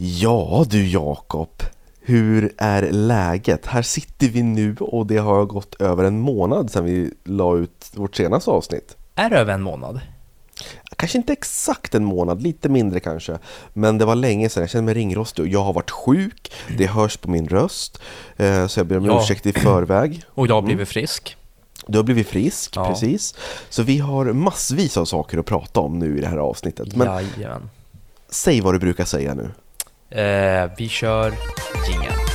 Ja du Jakob, hur är läget? Här sitter vi nu och det har gått över en månad sedan vi la ut vårt senaste avsnitt. Är det över en månad? Kanske inte exakt en månad, lite mindre kanske. Men det var länge sedan, jag känner mig ringrostig och jag har varit sjuk. Det hörs på min röst. eh, Så jag ber om Ja. ursäkt i förväg. Och jag har blivit frisk. Du har blivit frisk, Ja. precis. Så vi har massvis av saker att prata om nu i det här avsnittet. Men Jajamän. säg vad du brukar säga nu. Eh, vi kör jingeln.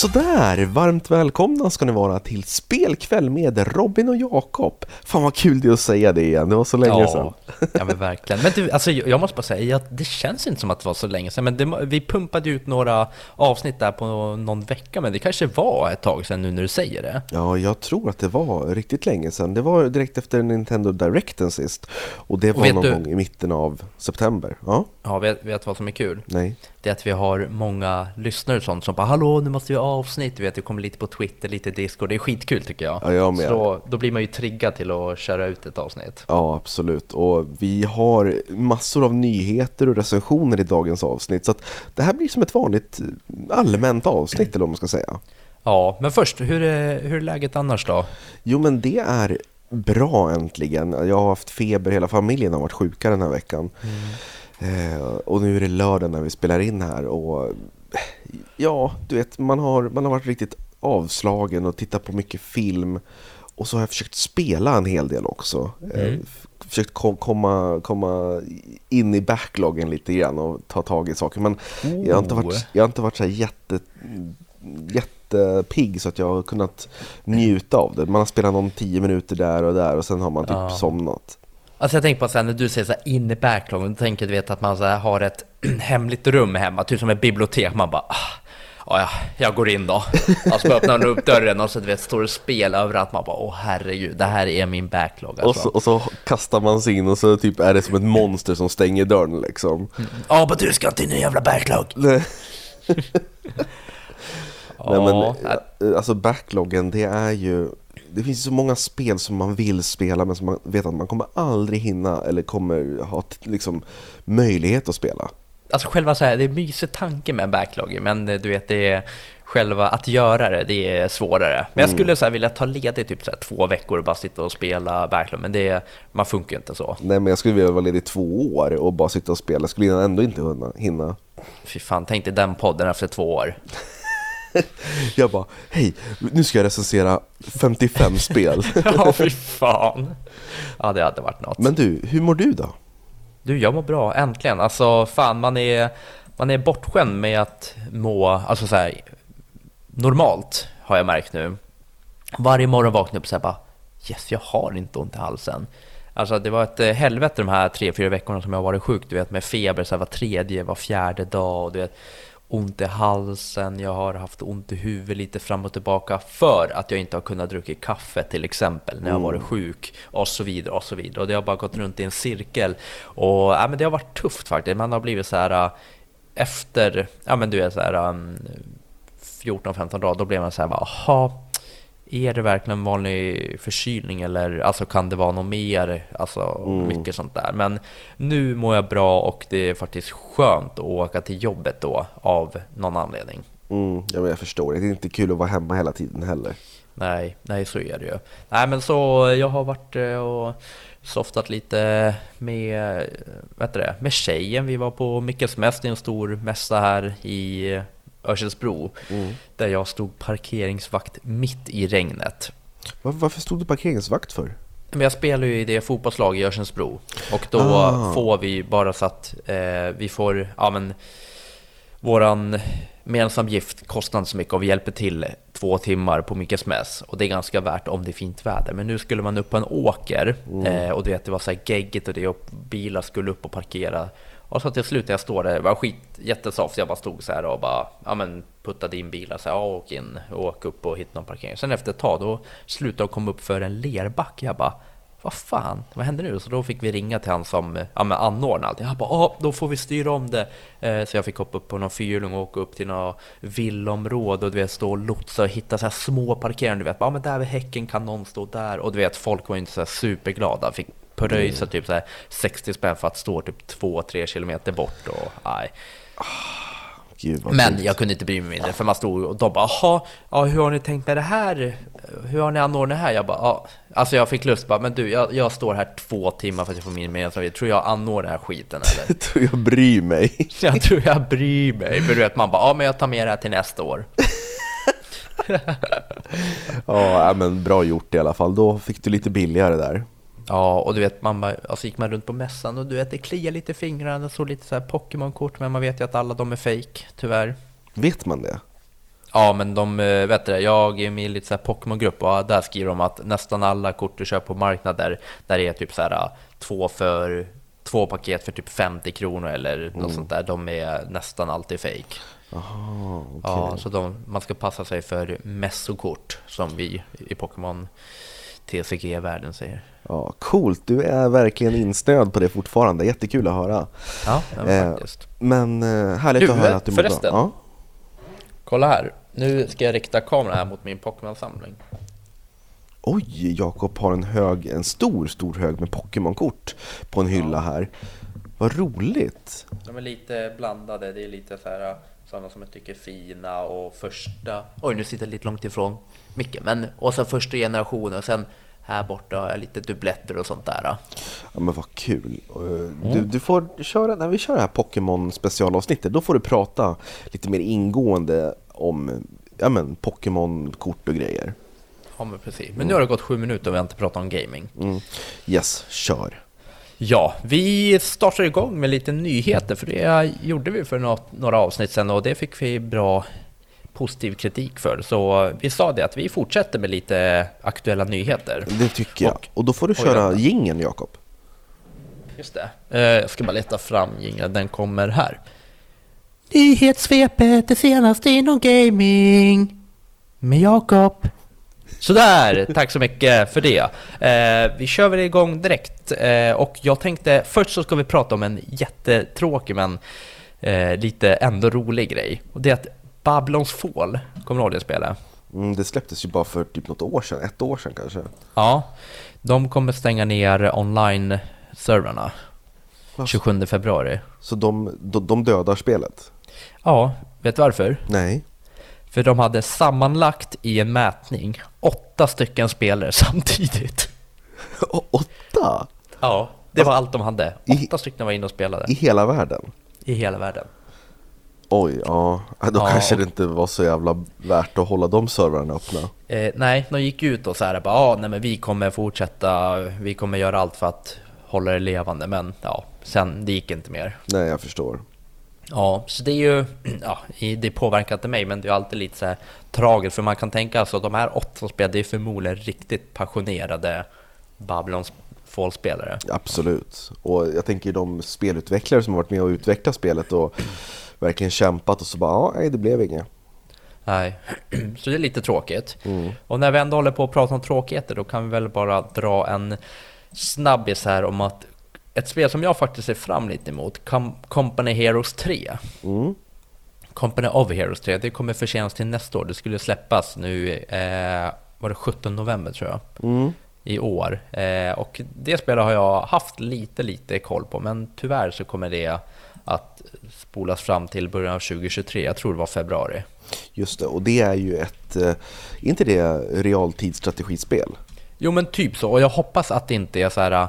Sådär, varmt välkomna ska ni vara till spelkväll med Robin och Jakob. Fan vad kul det är att säga det igen, det var så länge sedan. Ja, ja men verkligen. Men du, alltså, jag måste bara säga att det känns inte som att det var så länge sedan. Men det, vi pumpade ut några avsnitt där på någon vecka, men det kanske var ett tag sedan nu när du säger det. Ja, jag tror att det var riktigt länge sedan. Det var direkt efter Nintendo Directen sist. Och det var vet någon du- gång i mitten av september. Ja, Ja, vet, vet vad som är kul? nej. Det är att vi har många lyssnare och sånt som bara Hallå, nu måste vi avsnitt. Du vet, det kommer lite på Twitter, lite Discord. Det är skitkul tycker jag. Ja, jag med. Så då, då blir man ju triggad till att köra ut ett avsnitt. Ja, absolut. Och vi har massor av nyheter och recensioner i dagens avsnitt. Så att det här blir som ett vanligt allmänt avsnitt, eller vad man ska säga. Ja, men först, hur är, hur är läget annars då? Jo, men det är bra äntligen. Jag har haft feber, hela familjen har varit sjuka den här veckan. Eh, och nu är det lördag när vi spelar in här och ja, du vet, man har, man har varit riktigt avslagen och tittat på mycket film. Och så har jag försökt spela en hel del också. Eh, Mm. försökt kom, komma, komma in i backloggen lite grann och ta tag i saker. Men jag har inte Oh. varit, jag har inte varit så här jätte, jättepigg så att jag har kunnat njuta av det. Man har spelat någon tio minuter där och där och sen har man typ Ja. somnat. Alltså jag tänker på sen när du säger så här in i backloggen, då tänker du vet att man så här har ett hemligt rum hemma, typ som ett bibliotek, man bara ah, ja, ja, jag går in då. Och så öppnar man upp dörren och så du vet, står det spel överallt, man bara åh herregud, det här är min backlog Och, alltså. så, och så kastar man sig in och så typ är det som ett monster som stänger dörren liksom. Ja, men du ska inte in i jävla backlog! Nej. Nej men eh, alltså backloggen det är ju Det finns så många spel som man vill spela men som man vet att man kommer aldrig hinna eller kommer ha liksom möjlighet att spela. Alltså själva så här, det är mysig tanke med backlog, men eh, du vet det är själva att göra det, det är svårare. Men jag skulle så här vilja ta ledigt typ så här två veckor och bara sitta och spela backlog, men det, man funkar inte så. Nej men jag skulle vilja vara ledig två år och bara sitta och spela, jag skulle ändå inte hinna. Fy fan, tänk dig den podden efter två år. Jag bara, hej, nu ska jag recensera 55 spel. Ja, fy fan. Ja, det hade varit något. Men du, hur mår du då? Du, jag mår bra, äntligen. Alltså, fan, man är, man är bortskämd med att må, alltså så här, normalt har jag märkt nu. Varje morgon vaknar jag upp och säger bara, yes, jag har inte ont i halsen. Alltså det var ett eh, helvete de här tre, fyra veckorna som jag har varit sjuk, du vet med feber så här, var tredje, var fjärde dag och du vet ont i halsen, jag har haft ont i huvudet lite fram och tillbaka för att jag inte har kunnat dricka kaffe till exempel när jag har varit sjuk och så vidare och så vidare. Och det har bara gått runt i en cirkel. Och ja, men det har varit tufft faktiskt, man har blivit så här äh, efter, ja men du är så här um, 14-15 dagar, då blev man så här jaha, är det verkligen en vanlig förkylning eller alltså kan det vara något mer? Alltså mycket sånt där. Men nu mår jag bra och det är faktiskt skönt att åka till jobbet då av någon anledning. Mm, ja, men jag förstår, det är inte kul att vara hemma hela tiden heller. Nej, nej så är det ju. Nej men så jag har varit eh, och softat lite med, eh, heter det, med tjejen. Vi var på Mickels Mäss, det är en stor mässa här i Örsundsbro. Där jag stod parkeringsvakt mitt i regnet. Var, varför stod du parkeringsvakt för? Men jag spelar ju i det fotbollslag i Örsundsbro och då Ah. får vi bara så att eh, vi får, ja men våran medlemsavgift kostar inte så mycket och vi hjälper till två timmar på Mickes Mäss och det är ganska värt om det är fint väder. Men nu skulle man upp på en åker eh, och du vet det var så här geggigt och det och bilar skulle upp och parkera. Och så till slut när jag står där, det var skit jättesoft, jag bara stod så här och bara ja, men puttade in bilar så här, ja, åk in, åk upp och hitta någon parkering. Sen efter ett tag då slutade jag komma upp för en lerback. Jag bara vad fan, vad händer nu? Så då fick vi ringa till han som ja, men anordnade allt. Jag bara, ja, då får vi styra om det. Eh, så jag fick hoppa upp på någon fyrhjuling och åka upp till något villområde och du vet, stå och lotsa och hitta så här små parkeringar. Du vet, ja men där vid häcken kan någon stå där. Och du vet, folk var inte så här superglada. Fick pröjsa typ så här 60 spänn för att stå typ 2-3 kilometer bort. Och, nej. Gud, Men jag kunde inte bry mig mindre för man stod och de bara jaha, ja, hur har ni tänkt med det här? Hur har ni anordnat det här? Jag bara ja, alltså jag fick lust bara, men du jag, jag står här två timmar för att jag får min medlemsavgift, tror jag anordnar den här skiten eller? Jag tror jag bryr mig. Jag tror jag bryr mig, för du vet man bara ja men jag tar med det här till nästa år. Ja, men bra gjort i alla fall. Då fick du lite billigare där. Ja, och du vet, man bara, alltså gick man runt på mässan och du vet, det kliar lite i fingrarna, så lite så här Pokémon-kort, men man vet ju att alla de är fake, tyvärr. Vet man det? Ja, men de, eh, vet du, jag är med i lite så här Pokémon-grupp och där skriver de att nästan alla kort du köper på marknader, där är typ så här två för två paket för typ 50 kronor eller något sånt där, de är nästan alltid fake. Jaha, okej. Ja, så de, man ska passa sig för mässokort, som vi i Pokémon TCG-världen säger. Ja, coolt. Du är verkligen insnöad på det fortfarande. Jättekul att höra. Ja, men Eh, faktiskt. Men eh, härligt Du, att höra att du mår bra. Ja. Kolla här, nu ska jag rikta kameran här mot min Pokémon-samling. Oj, Jakob har en hög, en stor, stor hög med Pokémon-kort på en hylla här. Vad roligt! De är lite blandade, det är lite så här sådana som jag tycker är fina och första... Oj, nu sitter jag lite långt ifrån mycket, men och sen första generationen och sen här borta har jag lite dubbletter och sånt där. Ja men vad kul. Eh, Du, du får köra, när vi kör det här Pokémon specialavsnittet, då får du prata lite mer ingående om ja, men, Pokémon-kort och grejer. Ja, men precis. Men nu har det gått sju minuter och vi har inte pratat om gaming. Mm. Yes, kör. Ja, vi startar igång med lite nyheter, för det gjorde vi för något, några avsnitt sedan och det fick vi bra positiv kritik för. Så vi sa det att vi fortsätter med lite aktuella nyheter. Det tycker jag. Och- Och då får du köra jingeln Jakob. Just det. Eh, Jag ska bara leta fram jingeln, den kommer här. Nyhetssvepet, det senaste inom gaming. Med Jakob. Sådär, tack så mycket för det. Eh, vi kör väl igång direkt. Eh, och jag tänkte, först så ska vi prata om en jättetråkig men eh, lite ändå rolig grej. Och det är att Babylons Fall, kommer du ihåg det spelet? Mm, det släpptes ju bara för typ något år sedan, ett år sedan kanske. Ja, de kommer stänga ner online-servrarna Vad- 27 februari. Så de, de, de dödar spelet? Ja, vet du varför? Nej. För de hade sammanlagt i en mätning åtta stycken spelare samtidigt. Åtta? Ja, det var allt de hade. I- Åtta stycken var inne och spelade I hela världen? i hela världen. Oj, ja. Då Ja, kanske och- det inte var så jävla värt att hålla de servrarna öppna. Eh, nej, de gick ut och så här bara, ah, nej men vi kommer fortsätta, vi kommer göra allt för att hålla det levande, men ja, sen det gick inte mer. Nej, jag förstår. Ja, så det är ju, ja, det påverkar inte mig, men det är alltid lite så här tragiskt, för man kan tänka alltså de här åtta som det är förmodligen riktigt passionerade Babylons Fall-spelare. Absolut. Och jag tänker de spelutvecklare som har varit med och utvecklat spelet och verkligen kämpat och så bara, ja, nej det blev inget. Nej, så det är lite tråkigt. Och när vi ändå håller på att prata om tråkigheter, då kan vi väl bara dra en snabbis här om att ett spel som jag faktiskt ser fram lite emot, Com- Company Heroes 3. Mm. Company of Heroes 3, det kommer försenas till nästa år. Det skulle släppas nu, eh, var det 17 november tror jag, Mm. i år. Eh, och det spelet har jag haft lite, lite koll på, men tyvärr så kommer det att spolas fram till början av 2023. Jag tror det var februari. Just det, och det är ju ett, eh, är inte det realtidsstrategispel? Jo men typ så, och jag hoppas att det inte är så här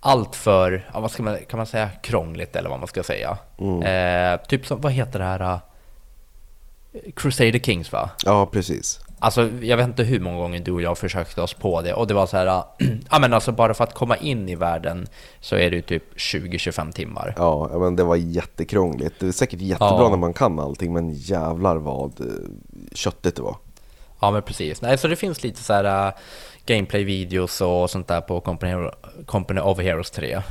allt för, ja, vad ska man, kan man säga, krångligt eller vad man ska säga. Eh, typ som, vad heter det här? eh, Crusader Kings va? Ja, precis. Alltså jag vet inte hur många gånger du och jag försökte oss på det och det var så här, ja men alltså bara för att komma in i världen så är det ju typ 20-25 timmar. Ja, men det var jättekrångligt. Det är säkert jättebra Ja. när man kan allting, men jävlar vad eh, köttigt det var. Ja men precis, nej så det finns lite så här uh, gameplay-videos och sånt där på Company, Hero- Company of Heroes 3.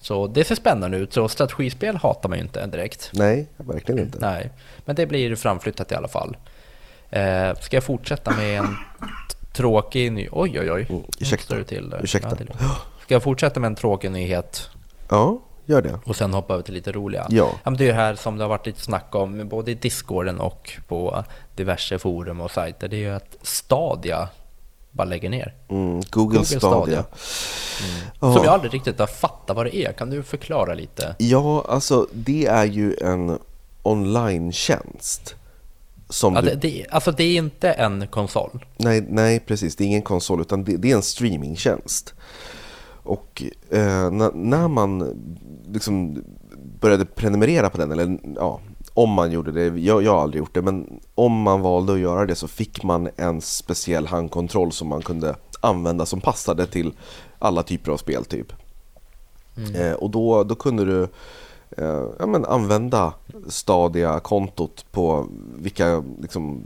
Så det ser spännande ut, så strategispel hatar man ju inte direkt. Nej, verkligen inte. Nej, men det blir framflyttat i alla fall. Eh, ska jag fortsätta med en tråkig ny... Oj, oj, oj. Mm, ursäkta. till. Ursäkta. Ja, till. Ska jag fortsätta med en tråkig nyhet Ja, gör det. och sen hoppa över till lite roliga? Ja. men det är här som det har varit lite snack om både i Discorden och på diverse forum och sajter. Det är ju att Stadia bara lägger ner. Mm, Google, Google Stadia. Stadia. Ja. Som jag aldrig riktigt har fattat vad det är. Kan du förklara lite? Ja, alltså det är ju en online-tjänst. Som Ja, du... det, det, alltså det är inte en konsol. nej, nej, precis. Det är ingen konsol, utan det, det är en streamingtjänst. Och eh, när, när man liksom började prenumerera på den, eller ja, om man gjorde det, jag, jag har aldrig gjort det, men om man valde att göra det så fick man en speciell handkontroll som man kunde använda som passade till alla typer av spel typ. Eh, och då, då kunde du ja, men använda Stadia-kontot på vilka liksom,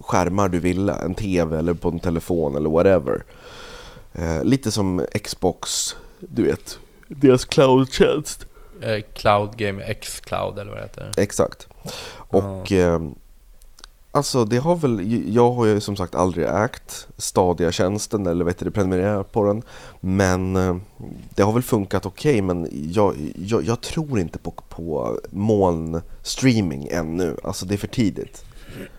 skärmar du ville. En TV eller på en telefon eller whatever. Eh, lite som Xbox, du vet, deras cloud-tjänst. Eh, Cloud Game X Cloud eller vad det heter. Exakt. Och eh, alltså det har väl, jag har ju som sagt aldrig ägt Stadia-tjänsten eller vet du, prenumererat på den. Men eh, det har väl funkat okej men jag, jag, jag tror inte på, på molnstreaming ännu. Alltså det är för tidigt.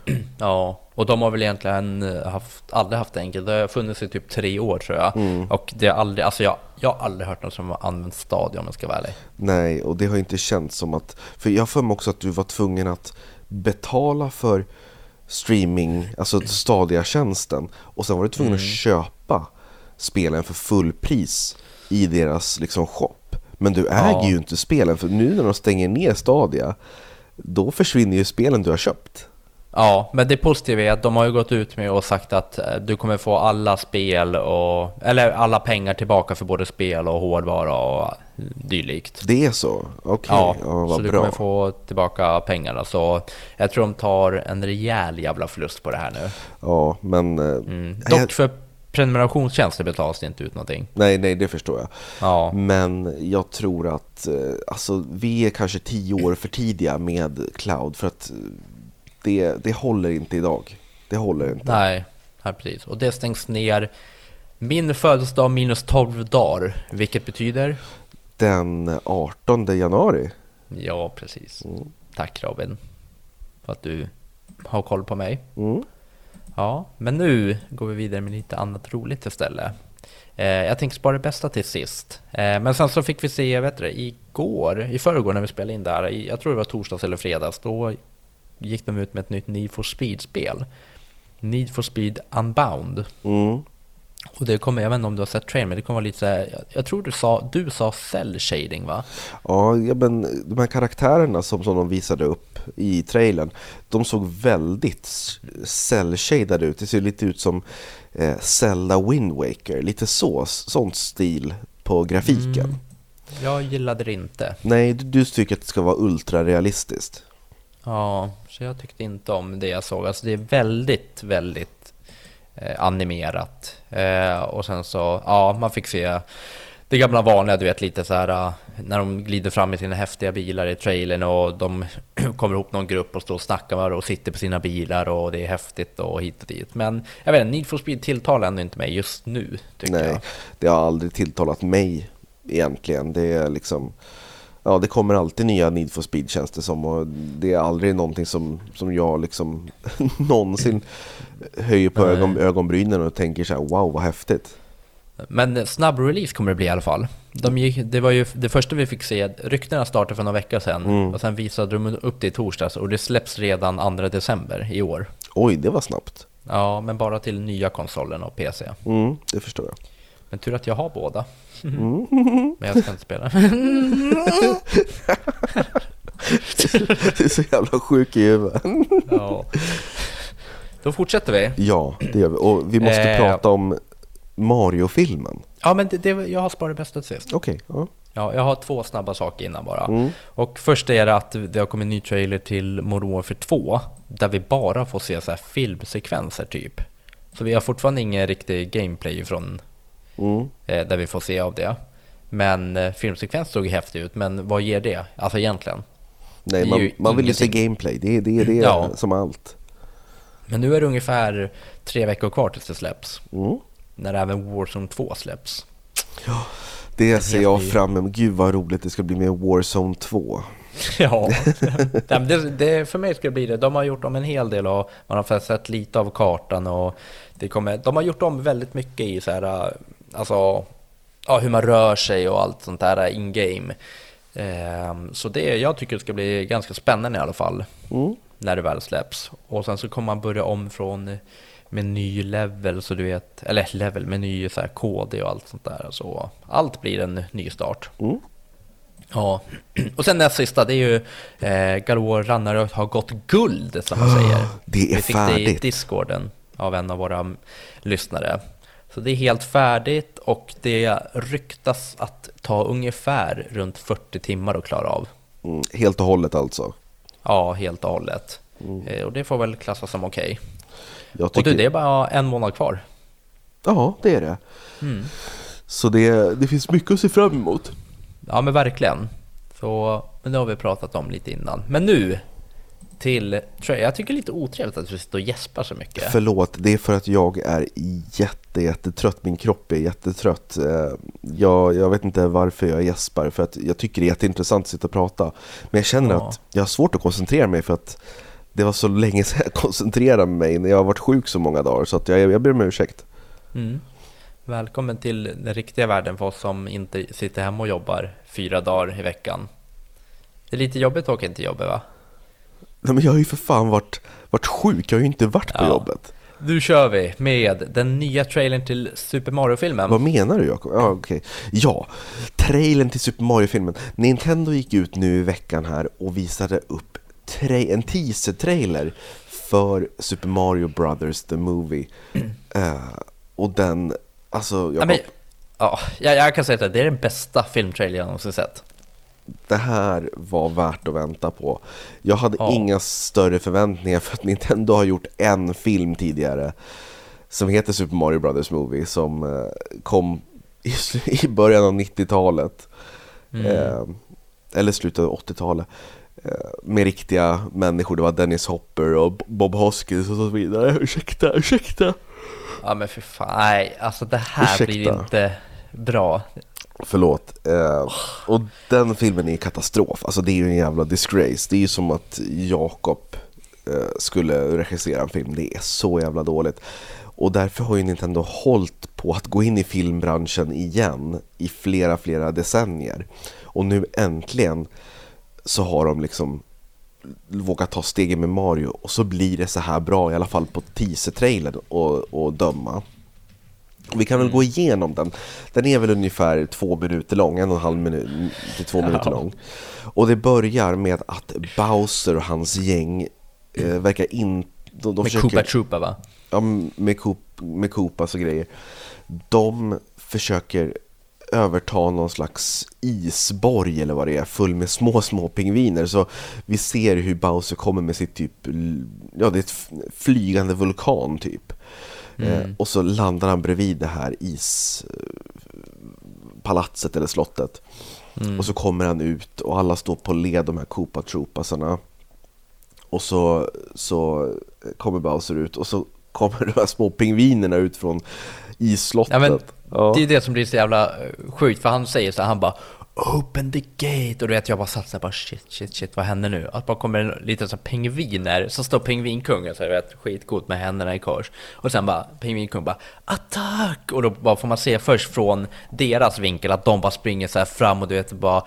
Ja, och de har väl egentligen haft, aldrig haft det enkelt. Det har funnits i typ tre år tror jag. Mm. Och det har aldrig, alltså jag, jag har aldrig hört någon som har använt Stadia om jag ska vara ärlig. Nej, och det har inte känts som att... För jag har för mig också att du var tvungen att betala för streaming, alltså Stadia-tjänsten och sen var du tvungen att köpa spelen för fullpris i deras liksom shop. Men du äger Ja. ju inte spelen, för nu när de stänger ner Stadia då försvinner ju spelen du har köpt. Ja, men det positiva är att de har ju gått ut med och sagt att eh, du kommer få alla spel och, eller alla pengar tillbaka för både spel och hårdvara och dylikt. Det är så? Okej, Ja, ja, så vad du bra. kommer få tillbaka pengarna. Så jag tror de tar en rejäl jävla förlust på det här nu. Ja, men... eh, Mm. jag- Dock för prenumerationstjänster betalas det inte ut någonting. Nej, nej, det förstår jag. Ja, Men jag tror att eh, alltså, vi är kanske tio år för tidiga med cloud för att eh, det, det håller inte idag. Det håller inte. nej, nej, precis. Och det stängs ner min födelsedag minus 12 dagar, vilket betyder? Den 18 januari. Ja, precis. Mm. Tack Robin, för att du har koll på mig. Mm. Ja, men nu går vi vidare med lite annat roligt istället. Eh, jag tänker spara det bästa till sist. Eh, men sen så fick vi se, vet du, igår, i förrgår när vi spelade in där, jag tror det var torsdags eller fredags, då gick de ut med ett nytt Need for Speed-spel. Need for Speed Unbound. Mm. Och det kommer, jag vet inte om du har sett trailern, men det kommer vara lite så här, jag, tror du sa, du sa cell shading va? Ja, ja, men de här karaktärerna som, som de visade upp i trailern, de såg väldigt cell-shadade ut. Det ser lite ut som eh, Zelda Wind Waker, lite så, sånt stil på grafiken. Mm. Jag gillade det inte. Nej, du, du tycker att det ska vara ultrarealistiskt. Ja, så jag tyckte inte om det jag såg. Alltså det är väldigt, väldigt eh, animerat. Eh, och sen så, ja, man fick se det gamla vanliga, du vet lite så här eh, när de glider fram i sina häftiga bilar i trailern och de kommer ihop någon grupp och står och snackar med varandra och sitter på sina bilar och det är häftigt och hit och dit. Men jag vet inte, Need for Speed tilltalar ändå inte mig just nu, tycker Nej, jag. det har aldrig tilltalat mig egentligen. Det är liksom... Ja, det kommer alltid nya Need for Speed känns det som och det är aldrig någonting som, som jag liksom någonsin höjer på ögon, ögonbrynen och tänker så här wow vad häftigt. Men snabb release kommer det bli i alla fall. De gick, det var ju det första vi fick se, ryktena startade för några veckor sedan Mm. och sen visade de upp det i torsdags och det släpps redan 2 december i år. Oj, det var snabbt. Ja, men bara till nya konsolen och PC. Mm, det förstår jag. Men tur att jag har båda. Mm. Men jag ska inte spela. Du är så jävla sjuk i huvudet. ja. Då fortsätter vi. Ja, det gör vi. Och vi måste Eh. prata om Mario-filmen. Ja, men det, det, jag har sparat bästa till sist. Okej, ja. Ja, jag har två snabba saker innan bara. Mm. Och först är det att det har kommit en ny trailer till Modern Warfare 2 där vi bara får se så här filmsekvenser typ. Så vi har fortfarande ingen riktig gameplay från Mm. eh, där vi får se av det. Men eh, filmsekvens såg häftig ut, men vad ger det? Alltså egentligen? Nej, Det man, man vill ju se gameplay. Det är det, är det Ja. som allt. Men nu är det ungefär tre veckor kvar tills det släpps. Mm. När även Warzone 2 släpps. Det ser helt jag fram emot. Gud vad roligt det ska bli med Warzone 2. Ja, det, det, för mig ska det bli det. De har gjort om en hel del och man har sett lite av kartan och det kommer, de har gjort om väldigt mycket i så här, alltså, ja, hur man rör sig och allt sånt där in game. Ehm, så det, jag tycker det ska bli ganska spännande i alla fall Mm. när det väl släpps. Och sen så kommer man börja om från med ny level, så du vet, eller level med ny så här, KD och allt sånt där. Så allt blir en ny start. Mm. Ja, och sen näst sista, det är ju eh, Galore Ragnarök har gått guld som man säger. Det är Vi fick det i färdigt. discorden av en av våra lyssnare. Så det är helt färdigt och det ryktas att ta ungefär runt 40 timmar att klara av. Mm. Helt och hållet alltså. Ja, helt och hållet. Eh, och det får väl klassas som okej. Och tycker... du, det är bara en månad kvar. Ja, det är det. Mm. Så det, det finns mycket att se fram emot. Ja, men verkligen. Så, men det har vi pratat om lite innan. Men nu till, jag, jag tycker det är lite otrevligt att du sitter och gäspar så mycket. Förlåt, det är för att jag är jätte, jättetrött. Min kropp är jättetrött. Eh, Jag, jag vet inte varför jag gäspar, för att jag tycker det är jätteintressant att sitta och prata. Men jag känner Ja. att jag har svårt att koncentrera mig för att det var så länge sedan jag koncentrerade mig när jag har varit sjuk så många dagar. Så att jag, jag ber om ursäkt. Mm. Välkommen till den riktiga världen för oss som inte sitter hemma och jobbar fyra dagar i veckan. Det är lite jobbigt att åka in till jobbet va? Nej, men jag har ju för fan varit, varit sjuk, jag har ju inte varit på Ja. jobbet. Nu kör vi med den nya trailern till Super Mario-filmen. Vad menar du Jakob? Ja, okej. Ja, trailern till Super Mario-filmen. Nintendo gick ut nu i veckan här och visade upp en teaser-trailer för Super Mario Brothers The Movie. Eh, och den, alltså Ja, Jakob, men, ja, jag, jag kan säga att det är den bästa filmtrailern jag någonsin sett. Det här var värt att vänta på. Jag hade Ja. inga större förväntningar för att Nintendo har gjort en film tidigare som heter Super Mario Brothers Movie som eh, kom i, början av 90-talet. Mm. Eh, eller slutet av 80-talet. Eh, med riktiga människor, det var Dennis Hopper och Bob Hoskins och så vidare. Ursäkta, ursäkta. Ja men för fan, nej alltså det här blir Ursäkta. inte bra. Förlåt. Eh, och den filmen är katastrof. Alltså det är ju en jävla disgrace. Det är ju som att Jakob eh, skulle regissera en film. Det är så jävla dåligt. Och därför har ju Nintendo hållit på att gå in i filmbranschen igen i flera, flera decennier. Och nu äntligen så har de liksom vågat ta stegen med Mario och så blir det så här bra i alla fall på teaser-trailern och, och döma. Vi kan väl gå igenom den. Den är väl ungefär två minuter lång, en och en halv minut till två minuter lång. Och det börjar med att Bowser och hans gäng eh, verkar in... De, de Med försöker, Koopa Troopa va? ja, med, Coop, med Koopas och grejer. De försöker överta någon slags isborg eller vad det är, full med små, små pingviner. Så vi ser hur Bowser kommer med sitt typ, ja det är ett flygande vulkan typ. Eh, och så landar han bredvid det här ispalatset eller slottet. Och så kommer han ut och alla står på led, de här Koopa Troopasarna. Och så, så kommer Bowser ut och så kommer de här små pingvinerna ut från isslottet. Ja, men Ja. Det är det som blir så jävla eh, sjukt för han säger så här, han bara Open the gate och du vet jag bara satt såhär bara shit shit shit vad händer nu? Att bara kommer en liten sån här pingviner så står pingvinkungen såhär vet skitcoolt med händerna i kors och sen bara pingvinkungen bara attack och då bara får man se först från deras vinkel att de bara springer såhär fram och du vet bara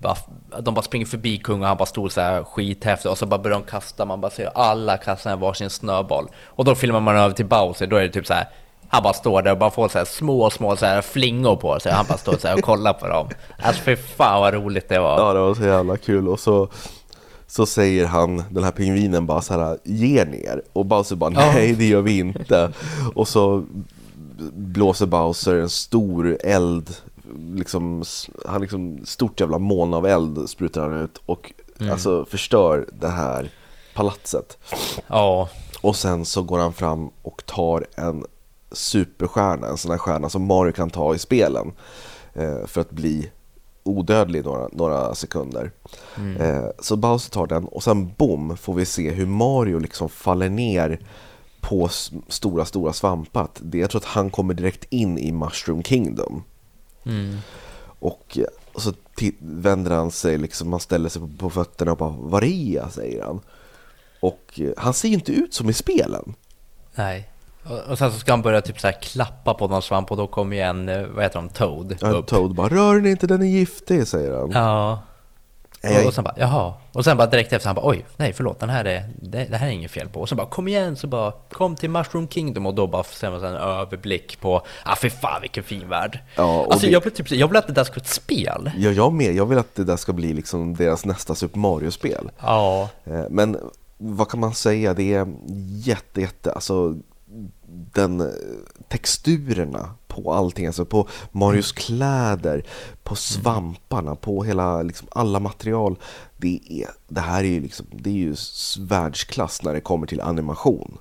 bara, de bara springer förbi kungen och han bara stod så här och så bara börjar de kasta, man bara ser alla kasta varsin snöboll. Och då filmar man över till Bowser, då är det typ så här han bara står där och bara får så här små, små så här flingor på sig. Han bara står så här och kollar på dem. Alltså för fan vad roligt det var. Ja, det var så jävla kul. Och så, så säger han, den här pingvinen bara så här, ge ner. Och Bowser bara, nej det gör vi inte. och så blåser Bowser en stor eld, liksom, han liksom, stort jävla moln av eld sprutar han ut och alltså förstör det här palatset. Ja, Och sen så går han fram och tar en superstjärna, en sån här stjärna som Mario kan ta i spelen eh, för att bli odödlig några, några sekunder. Eh, så Bowser tar den och sen boom får vi se hur Mario liksom faller ner på stora, stora svampar. Att det, jag tror att han kommer direkt in i Mushroom Kingdom. Mm. Och, eh, och så vänder han sig, liksom, han ställer sig på, på fötterna och bara Var är jag? säger han. Och han ser ju inte ut som i spelen. Nej. Och, sen så ska han börja typ så klappa på någon svamp och då kommer ju en, eh, vad heter de, Toad Ja, upp. Toad bara Rör den inte, den är giftig, säger han. Ja. Och, och sen bara, jaha. Och sen bara direkt efter han bara, oj, nej förlåt, den här är, det, det här är inget fel på. Och så bara, kom igen, så bara, kom till Mushroom Kingdom och då bara ser man en överblick på, ah fy fan vilken fin värld. Ja, och alltså det- jag blev typ, jag vill att det där ska vara ett spel. Ja, jag med. Jag vill att det där ska bli liksom deras nästa Super Mario-spel. Ja. Eh, Men vad kan man säga? Det är jätte, jätte, alltså den eh, texturerna på allting, alltså på Marios kläder, på svamparna, på hela, liksom alla material. Det, är, det här är ju liksom, det är ju världsklass när det kommer till animation.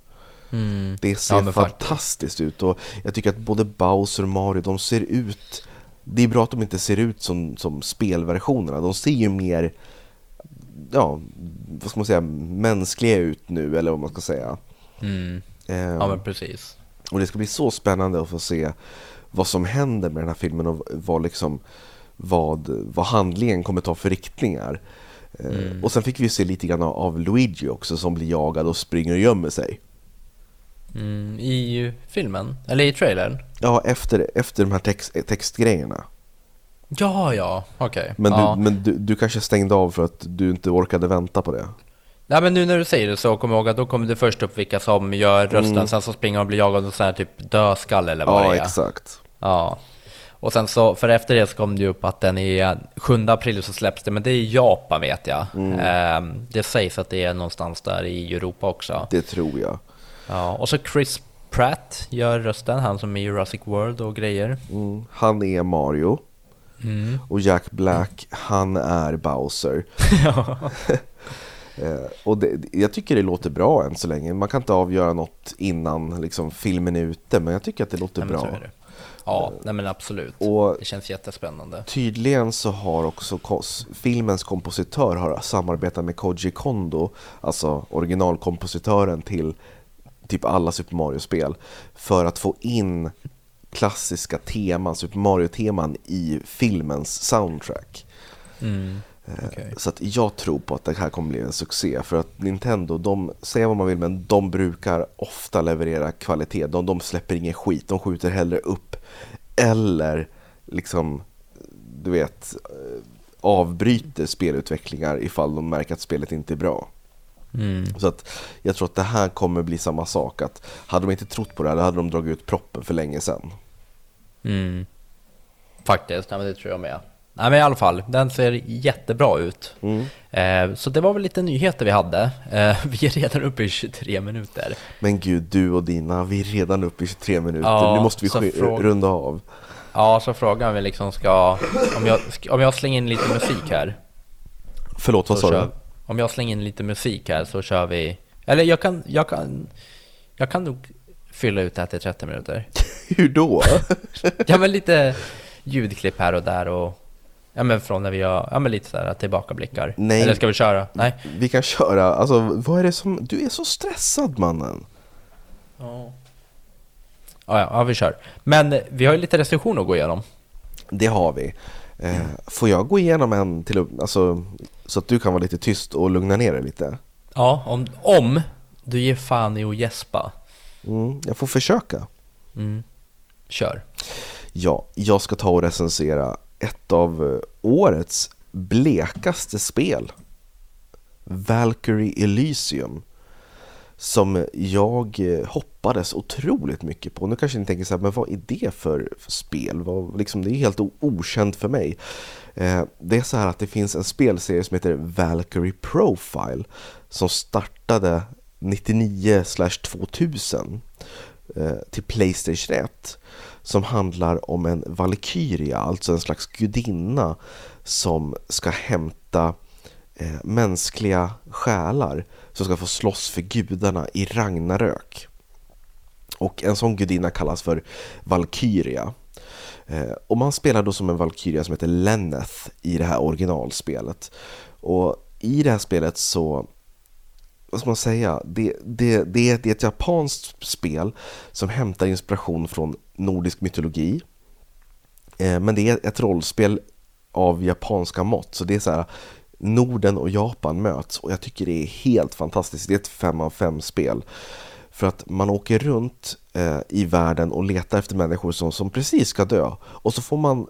Mm. Det ser Ja, fantastiskt ut och jag tycker att både Bowser och Mario, de ser ut Det är bra att de inte ser ut som, som spelversionerna, de ser ju mer Ja, vad ska man säga, mänskliga ut nu eller vad man ska säga Mm. Ehm, Ja men precis. Och det ska bli så spännande att få se vad som händer med den här filmen och vad liksom vad, vad handlingen kommer ta för riktningar. Eh, Mm. Och sen fick vi se lite grann av- Luigi också som blir jagad och springer och gömmer sig. Mm. I filmen, eller i trailern. Ja, efter, efter de här text, textgrejerna. Ja, ja, okej. Men, ja. du, men du, du kanske stängde av för att du inte orkade vänta på det? Nej men nu när du säger det så kommer jag ihåg att då kommer det först upp vilka som gör rösten, sen så springer de och blir jagade av sån här typ dödskalle eller vad Mm. Ja, det är. exakt. Ja. Och sen så, för efter det så kom det ju upp att den är 7 april så släpps det, men det är i Japan vet jag. Mm. Ehm, det sägs att det är någonstans där i Europa också. Det tror jag. Ja, och så Chris Pratt gör rösten, han som är i Jurassic World och grejer. Mm. Han är Mario Mm. och Jack Black, han är Bowser. Eh, och det, jag tycker det låter bra än så länge. Man kan inte avgöra något innan liksom, filmen är ute, men jag tycker att det låter Nej, bra. Ja, nej men absolut. Och Det känns jättespännande. tydligen så har också kos- filmens kompositör har samarbetat med Koji Kondo, alltså originalkompositören till typ alla Super Mario-spel, för att få in klassiska teman, Super Mario-teman i filmens soundtrack. Mm. Eh, Okej. Så att jag tror på att det här kommer bli en succé för att Nintendo, de säger vad man vill men de brukar ofta leverera kvalitet. De, de släpper ingen skit, de skjuter hellre upp eller liksom, du vet, eh, avbryter spelutvecklingar ifall de märker att spelet inte är bra. Mm. Så att jag tror att det här kommer bli samma sak. Att hade de inte trott på det här, då hade de dragit ut proppen för länge sedan. Mm. Faktiskt, nej, men det tror jag med. Nej men i alla fall, den ser jättebra ut. Mm. Eh, så det var väl lite nyheter vi hade. Eh, vi är redan uppe i 23 minuter. Men gud, du och dina, vi är redan uppe i 23 minuter. Ja, nu måste vi fråga- runda av. Ja, så frågan vi liksom ska... Om jag, om jag slänger in lite musik här. Förlåt, vad sa du? om jag slänger in lite musik här så kör vi... Eller jag kan, jag kan, jag kan nog fylla ut det här till 30 minuter. Hur då? Ja men lite ljudklipp här och där och... Ja men från när vi gör, ja men lite sådär tillbakablickar. Nej. Eller ska vi köra? Nej? Vi kan köra, alltså vad är det som, du är så stressad mannen. Ja. Ja, ja, ja, vi kör. Men vi har ju lite restriktioner att gå igenom. Det har vi. Eh, får jag gå igenom en till, alltså, så att du kan vara lite tyst och lugna ner dig lite? Ja, om, om du ger fan i att gäspa. Mm, jag får försöka. Mm. Kör. Ja, jag ska ta och recensera ett av eh, årets blekaste spel. Valkyrie Elysium. Som jag eh, hoppades otroligt mycket på. Nu kanske ni tänker så här, men vad är det för, för spel? Vad, liksom, det är helt okänt för mig. Eh, det är så här att det finns en spelserie som heter Valkyrie Profile som startade 99-2000 eh, till Playstation 1 som handlar om en valkyria, alltså en slags gudinna som ska hämta eh, mänskliga själar som ska få slåss för gudarna i Ragnarök. Och en sån gudinna kallas för Valkyria. Eh, och man spelar då som en Valkyria som heter Lenneth i det här originalspelet. Och i det här spelet så vad ska man säga, det, det, det, det är ett japanskt spel som hämtar inspiration från nordisk mytologi. Eh, men det är ett rollspel av japanska mått, så det är så här Norden och Japan möts och jag tycker det är helt fantastiskt. Det är ett fem av fem spel. För att man åker runt eh, i världen och letar efter människor som, som precis ska dö. Och så får man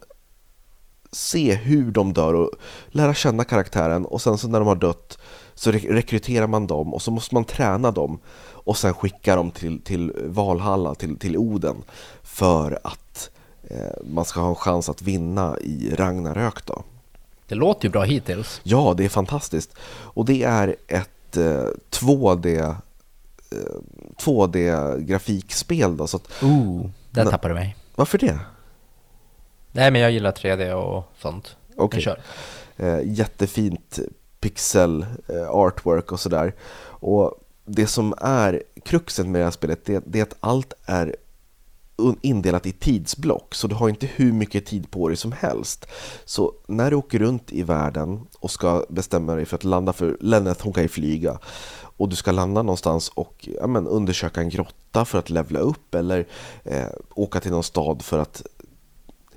se hur de dör och lära känna karaktären och sen så när de har dött så rekryterar man dem och så måste man träna dem och sen skicka dem till, till Valhalla, till, till Oden för att eh, man ska ha en chans att vinna i Ragnarök då. Det låter ju bra hittills. Ja, det är fantastiskt. Och det är ett eh, 2D 2D-grafikspel eh, då. Så att, Ooh, där tappade du mig. Varför det? Nej, men jag gillar 3D och sånt. Okej. Okay. Eh, jättefint pixel eh, artwork och sådär. Och det som är kruxet med det här spelet, det, det är att allt är indelat i tidsblock, så du har inte hur mycket tid på dig som helst. Så när du åker runt i världen och ska bestämma dig för att landa, för Lenneth hon kan ju flyga, och du ska landa någonstans och ja, men, undersöka en grotta för att levla upp eller eh, åka till någon stad för att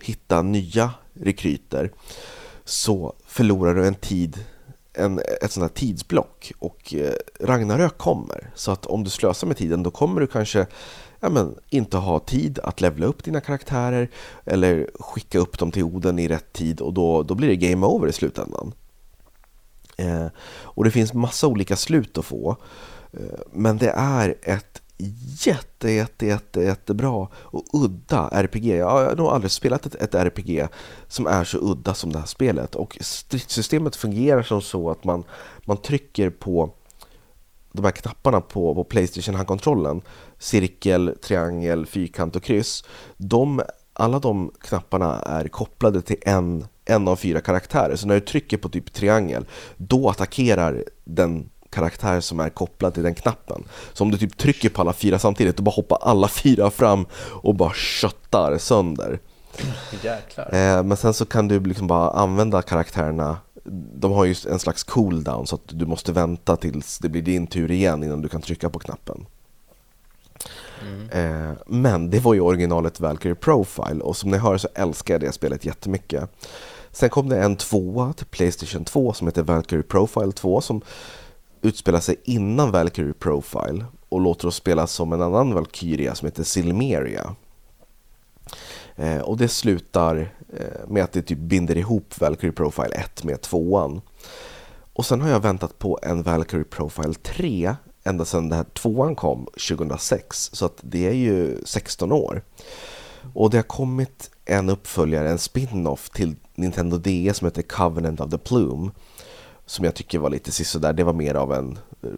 hitta nya rekryter så förlorar du en tid en, ett sånt här tidsblock och eh, Ragnarök kommer. Så att om du slösar med tiden då kommer du kanske ja, men, inte ha tid att levla upp dina karaktärer eller skicka upp dem till Oden i rätt tid och då, då blir det game over i slutändan. Eh, och det finns massa olika slut att få. Eh, men det är ett jätte, jätte, jätte, jättebra och udda RPG. Jag har nog aldrig spelat ett, ett RPG som är så udda som det här spelet. Och stridssystemet fungerar som så att man, man trycker på de här knapparna på, på Playstation handkontrollen, cirkel, triangel, fyrkant och kryss. De, alla de knapparna är kopplade till en, en av fyra karaktärer. Så när du trycker på typ triangel, då attackerar den karaktär som är kopplad till den knappen. Så om du typ trycker på alla fyra samtidigt, då bara hoppar alla fyra fram och bara köttar sönder. Jäklar. Eh, men sen så kan du liksom bara använda karaktärerna de har ju en slags cooldown så att du måste vänta tills det blir din tur igen innan du kan trycka på knappen. Mm. Eh, men det var ju originalet Valkyrie Profile och som ni hör så älskar jag det spelet jättemycket. Sen kom det en tvåa till Playstation 2 som heter Valkyrie Profile 2 som utspelar sig innan Valkyrie Profile och låter oss spela som en annan Valkyria som heter Silmeria. Eh, och det slutar eh, med att det typ binder ihop Valkyrie Profile 1 med 2 Och sen har jag väntat på en Valkyrie Profile 3 ända sedan den här tvåan kom 2006, så att det är ju 16 år. Och det har kommit en uppföljare, en spin-off till Nintendo DS som heter Covenant of the Plume som jag tycker var lite sisådär. Det var mer av en eh,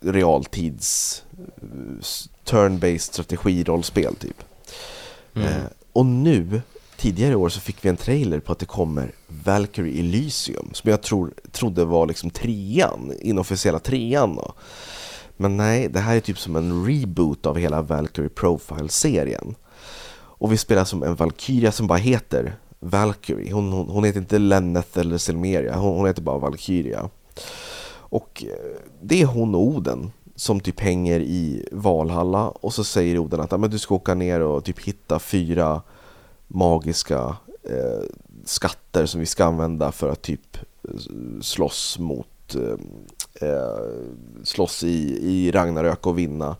realtids turn-based strategirollspel typ. Mm. Eh, och nu, tidigare i år, så fick vi en trailer på att det kommer Valkyrie Elysium som jag tror, trodde var liksom trean, inofficiella trean då. Men nej, det här är typ som en reboot av hela Valkyrie Profile-serien. Och vi spelar som en Valkyria som bara heter Valkyrie. Hon, hon, hon heter inte Lenneth eller Selmeria, hon, hon heter bara Valkyria. Och eh, det är hon och Oden som typ hänger i Valhalla och så säger Oden att men du ska åka ner och typ hitta fyra magiska eh, skatter som vi ska använda för att typ eh, slåss mot eh, eh slåss i, i Ragnarök och vinna.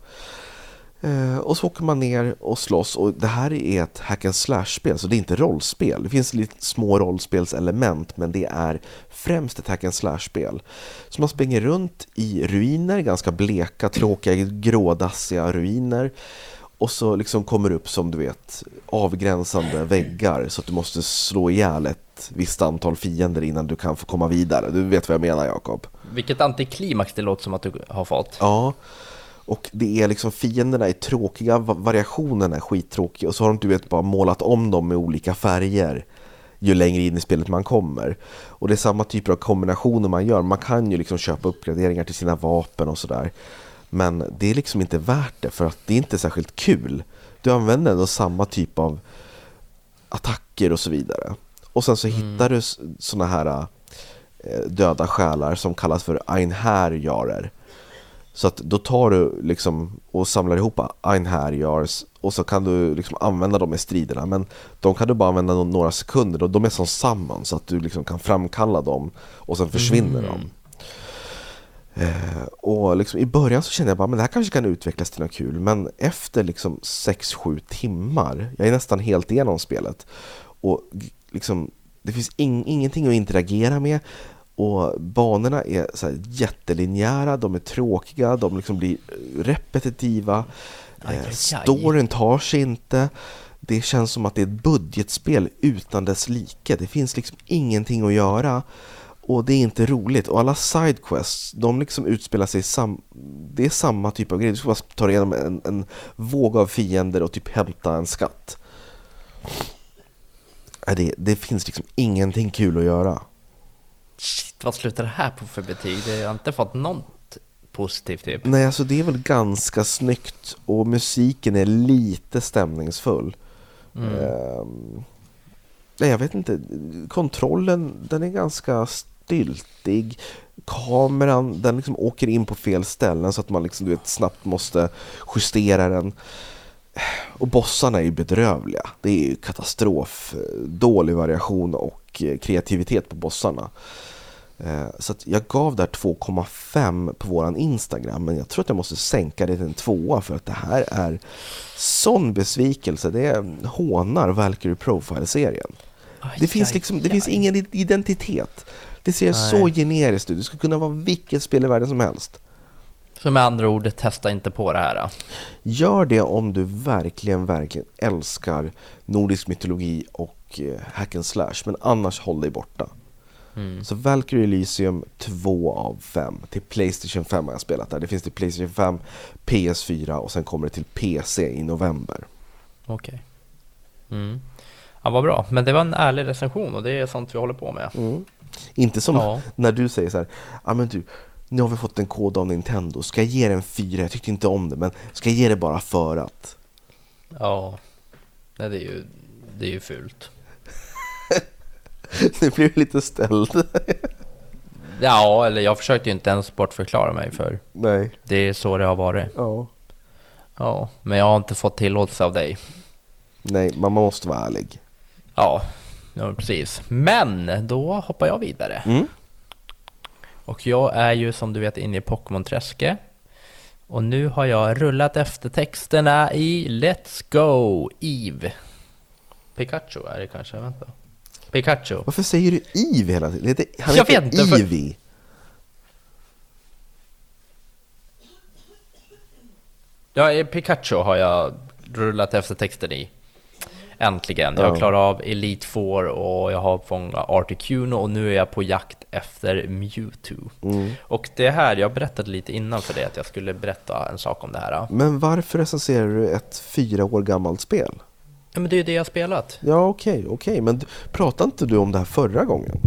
Eh, och så åker man ner och slåss och det här är ett hack and slash-spel så det är inte rollspel. Det finns lite små rollspelselement men det är främst ett hack and slash-spel. Så man springer runt i ruiner, ganska bleka, tråkiga, grådassiga ruiner och så liksom kommer upp som du vet avgränsande väggar så att du måste slå ihjäl ett visst antal fiender innan du kan få komma vidare. Du vet vad jag menar Jakob? Vilket antiklimax det låter som att du har fått. Ja, och det är liksom fienderna är tråkiga, variationerna är skittråkiga och så har de du vet bara målat om dem med olika färger ju längre in i spelet man kommer. Och det är samma typer av kombinationer man gör. Man kan ju liksom köpa uppgraderingar till sina vapen och sådär. Men det är liksom inte värt det för att det är inte särskilt kul. Du använder ändå samma typ av attacker och så vidare. Och sen så mm. hittar du sådana här äh, döda själar som kallas för Einherjarer Så att då tar du liksom och samlar ihop Einherjars och så kan du liksom använda dem i striderna men de kan du bara använda några sekunder och de är som samman så att du liksom kan framkalla dem och sen försvinner Mm. de. Eh, och liksom i början så kände jag bara men det här kanske kan utvecklas till något kul men efter liksom 6-7 timmar, jag är nästan helt igenom spelet och liksom det finns in, ingenting att interagera med och banorna är så här jättelinjära, de är tråkiga, de liksom blir repetitiva. Aj, aj, Eh, aj. storyn tar sig inte. Det känns som att det är ett budgetspel utan dess like. Det finns liksom ingenting att göra. Och det är inte roligt. Och alla sidequests, de liksom utspelar sig sam... Det är samma typ av grej. Du ska bara ta dig igenom en, en våg av fiender och typ hämta en skatt. Det, det finns liksom ingenting kul att göra. Shit, vad slutar det här på för betyg? Det- Jag har inte fått något positivt typ. Nej, alltså det är väl ganska snyggt och musiken är lite stämningsfull. Ehm, nej, jag vet inte. Kontrollen, den är ganska styltig. Kameran, den liksom åker in på fel ställen så att man liksom, du vet, snabbt måste justera den. Och bossarna är ju bedrövliga. Det är ju katastrof. Dålig variation och eh, kreativitet på bossarna. Eh, Så jag gav där 2,5 på våran Instagram men jag tror att jag måste sänka det till en tvåa för att det här är sån besvikelse. Det hånar Valkyrie Profile-serien. Det finns liksom, det finns ingen identitet. Det ser Nej. så generiskt ut. Det skulle kunna vara vilket spel i världen som helst. Så med andra ord, testa inte på det här. Gör det om du verkligen, verkligen älskar nordisk mytologi och eh, hack and slash, men annars håll dig borta. Mm. Så Valkyrie Elysium 2 av 5. Till Playstation 5 har jag spelat där. Det finns till Playstation 5, PS4 och sen kommer det till PC i november. Okej. Mm. Ja, vad bra. Men det var en ärlig recension och det är sånt vi håller på med. Mm. Inte som Ja. när du säger så här, ja men du, nu har vi fått en kod av Nintendo, ska jag ge den en 4? Jag tyckte inte om det, men ska jag ge det bara för att? Ja, Nej, det är ju, det är ju fult. Det blev lite ställd. Ja, eller jag försökte ju inte ens bortförklara mig för Nej, det är så det har varit. ja. Ja, men jag har inte fått tillåtelse av dig. Nej, man måste vara ärlig. Ja, ja precis. Men då hoppar jag vidare. Mm. Och jag är ju som du vet inne i Pokémon-träsket. Och nu har jag rullat efter texterna i Let's Go Eve. Pikachu är det kanske, vänta. Pikachu. Varför säger du Eve hela tiden? Det han Jag heter vet inte, för- Eevee. Ja, eh, Pikachu har jag rullat efter texten i. Äntligen. Jag klarat av Elite Four och jag har fångat Articuno och nu är jag på jakt efter Mewtwo. Mm. Och det här, jag berättade lite innan för dig att jag skulle berätta en sak om det här. Men varför recenserar du ett fyra år gammalt spel? Ja, men det är ju det jag har spelat. Ja, okej, okej, men du- pratade inte du om det här förra gången?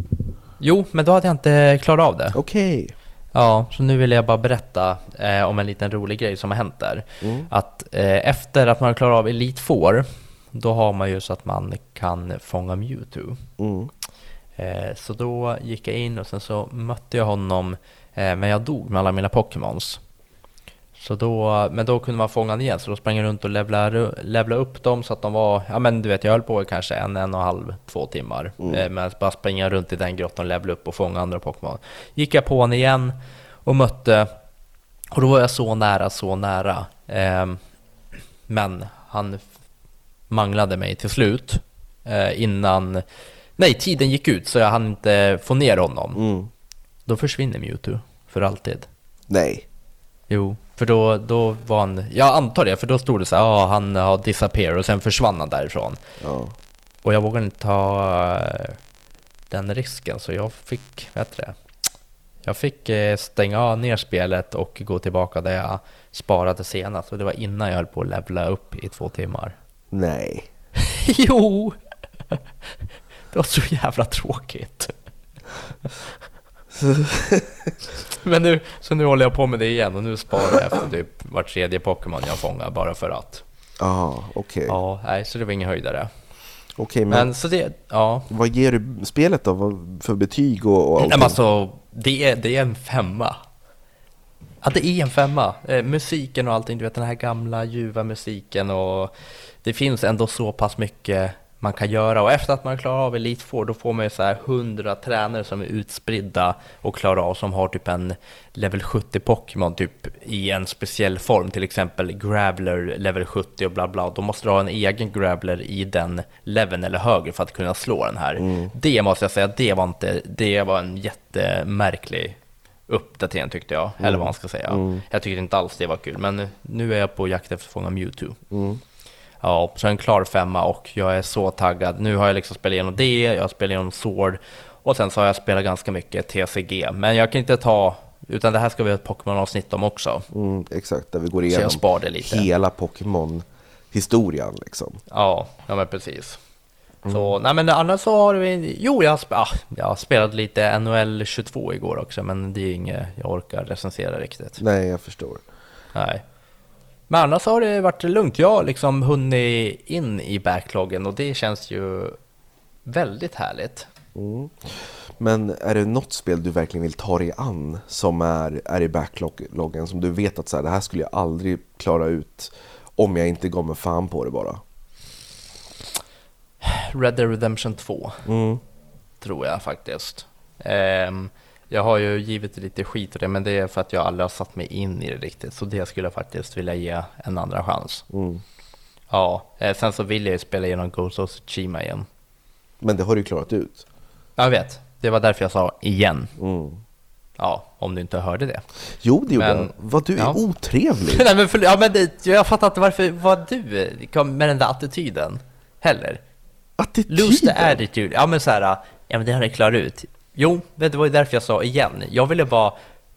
Jo, men då hade jag inte klarat av det. Okej. Ja, så nu vill jag bara berätta eh, om en liten rolig grej som har hänt där. Mm. Att eh, efter att man har klarat av Elite Four, då har man ju så att man kan fånga Mewtwo. Mm. Eh, så då gick jag in och sen så mötte jag honom, eh, men jag dog med alla mina Pokémons. Så då, men då kunde man fånga honom igen, så då sprang jag runt och levla, upp dem så att de var, ja men du vet jag höll på i kanske en, en och en halv, två timmar. Eh, men bara springa runt i den grottan, levla upp och fånga andra Pokémon. Gick jag på honom igen och mötte, och då var jag så nära, så nära. Ehm, men han manglade mig till slut eh, innan Nej, tiden gick ut så jag hann inte få ner honom. Mm. Då försvinner Mewtwo för alltid. Nej. Jo, för då, då var han, jag antar det, för då stod det så här, ja han har disappear och sen försvann han därifrån. Ja. Och jag vågade inte ta eh, den risken så jag fick, vad heter det? Jag fick eh, stänga ner spelet och gå tillbaka där jag sparade senast och det var innan jag höll på att levla upp i två timmar. Nej. jo! Det var så jävla tråkigt. Men nu, så nu håller jag på med det igen och nu sparar jag efter typ var tredje Pokémon jag fångar bara för att. Ja, okej. Ja, nej, så det var ingen höjdare. Okej, men, Men så det, ja. vad ger du spelet då? Vad för betyg och, och Nej, allting? men alltså, det är, det är en femma. Ja, det är en femma. Eh, musiken och allting, du vet den här gamla ljuva musiken och det finns ändå så pass mycket man kan göra och efter att man klarar av Elite Four då får man ju så här 100 tränare som är utspridda och klarar av som har typ en level 70 Pokémon typ i en speciell form, till exempel Graveler level 70 och bla bla. Då måste du ha en egen Graveler i den leveln eller högre för att kunna slå den här. Mm. Det måste jag säga, det var inte, det var en jättemärklig uppdatering tyckte jag, eller vad man ska säga. Mm. Jag tyckte inte alls det var kul, men nu är jag på jakt efter att fånga Mewtwo. Mm. Ja, så en klar femma och jag är så taggad. Nu har jag liksom spelat igenom det, jag har spelat igenom Sword och sen så har jag spelat ganska mycket TCG. Men jag kan inte ta, utan det här ska vi ha ett Pokémon-avsnitt om också. Mm, exakt, där vi går igenom hela Pokémon-historien. Liksom. Ja, ja men precis. Så, nej men annars så har vi, jo jag, ah, jag spelat lite NHL 22 igår också, men det är inget jag orkar recensera riktigt. Nej, jag förstår. Nej. Men annars har det varit lugnt. Jag har liksom hunnit in i backloggen och det känns ju väldigt härligt. Mm. Men är det något spel du verkligen vill ta dig an som är, är i backloggen som du vet att så här, det här skulle jag aldrig klara ut om jag inte gav mig fan på det bara? Red Dead Redemption 2 Mm. tror jag faktiskt. Ehm, jag har ju givit lite skit och det, men det är för att jag aldrig har satt mig in i det riktigt. Så det skulle jag faktiskt vilja ge en andra chans. Mm. Ja, eh, sen så vill jag ju spela igenom Ghost of Tsushima igen. Men det har du klarat ut. Jag vet, det var därför jag sa igen. Mm. Ja, om du inte hörde det. Jo, det gjorde Men- jag. Vad du är ja. otrevlig. Nej men, för, ja, men det, jag fattar inte varför var du kom med den där attityden heller. Attityden. Lose the attitude. Ja men så här, ja men det har jag klarat ut. Jo, men det var ju därför jag sa igen. Jag ville bara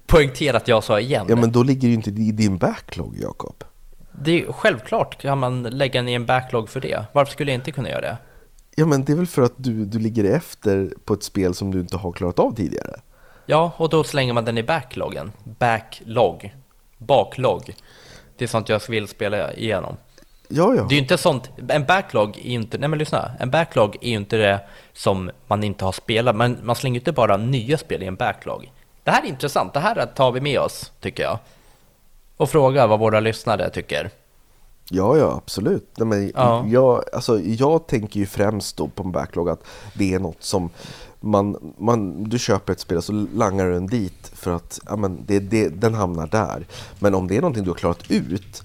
poängtera att jag sa igen. Ja, men då ligger det ju inte i din backlog, Jakob. Det är, självklart kan man lägga ner en backlog för det. Varför skulle jag inte kunna göra det? Ja, men det är väl för att du, du ligger efter på ett spel som du inte har klarat av tidigare. Ja, och då slänger man den i backloggen. Backlog. Baklogg. Det är sånt jag vill spela igenom. Ja, ja. Det är ju inte sånt, en backlog är ju inte, nej men lyssna, en backlog är ju inte det som man inte har spelat, men man slänger ju inte bara nya spel i en backlog. Det här är intressant, det här tar vi med oss, tycker jag. Och fråga vad våra lyssnare tycker. Ja, ja, absolut. Nej, men Ja. jag, alltså, jag tänker ju främst då på en backlog att det är något som man, man, du köper ett spel och så langar du den dit för att ja, men det, det, den hamnar där. Men om det är någonting du har klarat ut,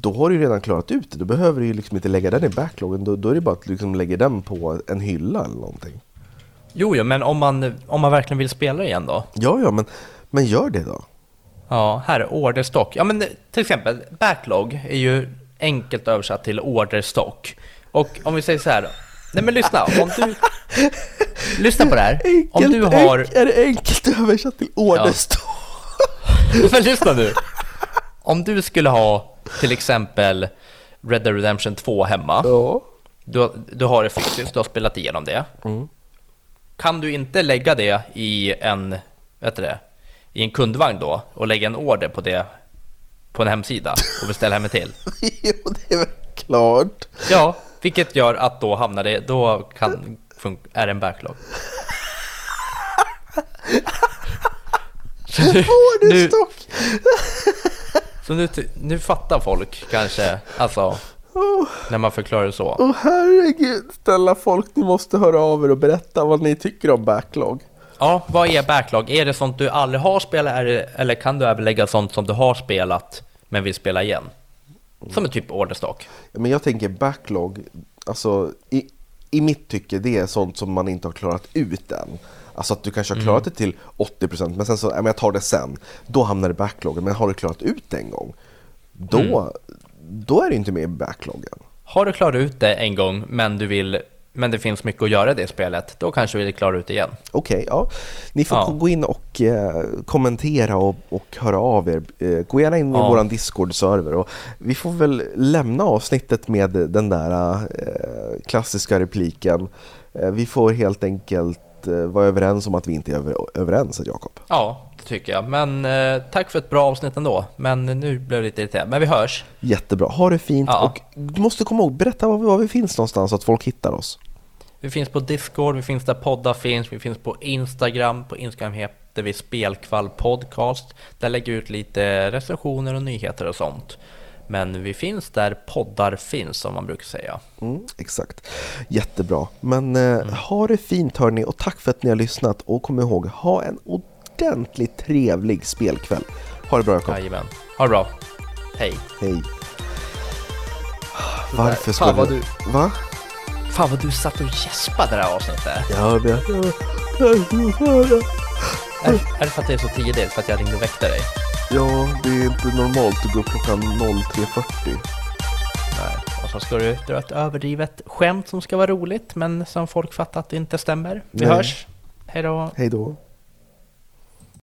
då har du ju redan klarat ut det. Då behöver du ju liksom inte lägga den i backloggen. Då, då är det bara att liksom lägga den på en hylla eller någonting. Jo, jo, men om man, om man verkligen vill spela igen då? Ja, ja, men, men gör det då. Ja, här är orderstock. Ja, men till exempel, backlog är ju enkelt översatt till orderstock. Och om vi säger så här, nej men lyssna, om du... lyssna på det här. Om Enkelt, du har... är det enkelt översatt till orderstock? Men lyssna nu. Om du skulle ha till exempel Red Dead Redemption 2 hemma. Ja. Du, du har det fysiskt, du har spelat igenom det. Mm. Kan du inte lägga det i en, vet du det, i en kundvagn då och lägga en order på det på en hemsida och beställa hem till? jo, det är väl klart. Ja, vilket gör att då hamnar det, då kan, är det en backlog. Så nu, nu, Orderstock! så nu, nu fattar folk kanske, alltså, Åh, när man förklarar det så. åh, herregud, snälla folk, ni måste höra av er och berätta vad ni tycker om backlog. Ja, vad är backlog? Är det sånt du aldrig har spelat det, eller kan du överlägga sånt som du har spelat men vill spela igen? Som en typ orderstock. Ja, Men jag tänker backlog, alltså i, i mitt tycke det är sånt som man inte har klarat ut än. Alltså att du kanske har klarat det till 80% men sen så, men jag tar det sen. Då hamnar det i backloggen, men har du klarat ut det en gång, då, då är det inte med i backloggen. Har du klarat ut det en gång men du vill men det finns mycket att göra i det spelet, då kanske du vill klara ut det igen. Okej, ja. Ni får Ja. gå in och eh, kommentera och, och höra av er. Eh, gå gärna in i Ja. våran Discord-server och vi får väl lämna avsnittet med den där eh, klassiska repliken. Eh, vi får helt enkelt eh, vara överens om att vi inte är över, överens, Jakob. Ja, det tycker jag. Men eh, tack för ett bra avsnitt ändå. Men nu blev jag lite irriterad. Men vi hörs. Jättebra, ha det fint Ja. och du måste komma ihåg, berätta var vi, var vi finns någonstans så att folk hittar oss. Vi finns på Discord, vi finns där poddar finns, vi finns på Instagram. På Instagram heter vi Spelkvall Podcast. Där lägger vi ut lite recensioner och nyheter och sånt. Men vi finns där poddar finns, som man brukar säga. Mm, exakt. Jättebra. Men eh, ha det fint hörni och tack för att ni har lyssnat. Och kom ihåg, ha en ordentligt trevlig spelkväll. Ha det bra Jakob. Jajamän. Ha det bra. Hej. Hej. Varför Fan vad skulle... du, Va? fan vad du satt och gäspade det här avsnittet. Jag vet. Är, är det för att det är så tidigt? För att jag ringde och väckte dig? Ja, det är inte normalt att gå upp klockan 03.40. Nej. Och så ska du dra ett överdrivet skämt som ska vara roligt, men som folk fattar att det inte stämmer. Vi Nej. hörs. Hej då. Hej då.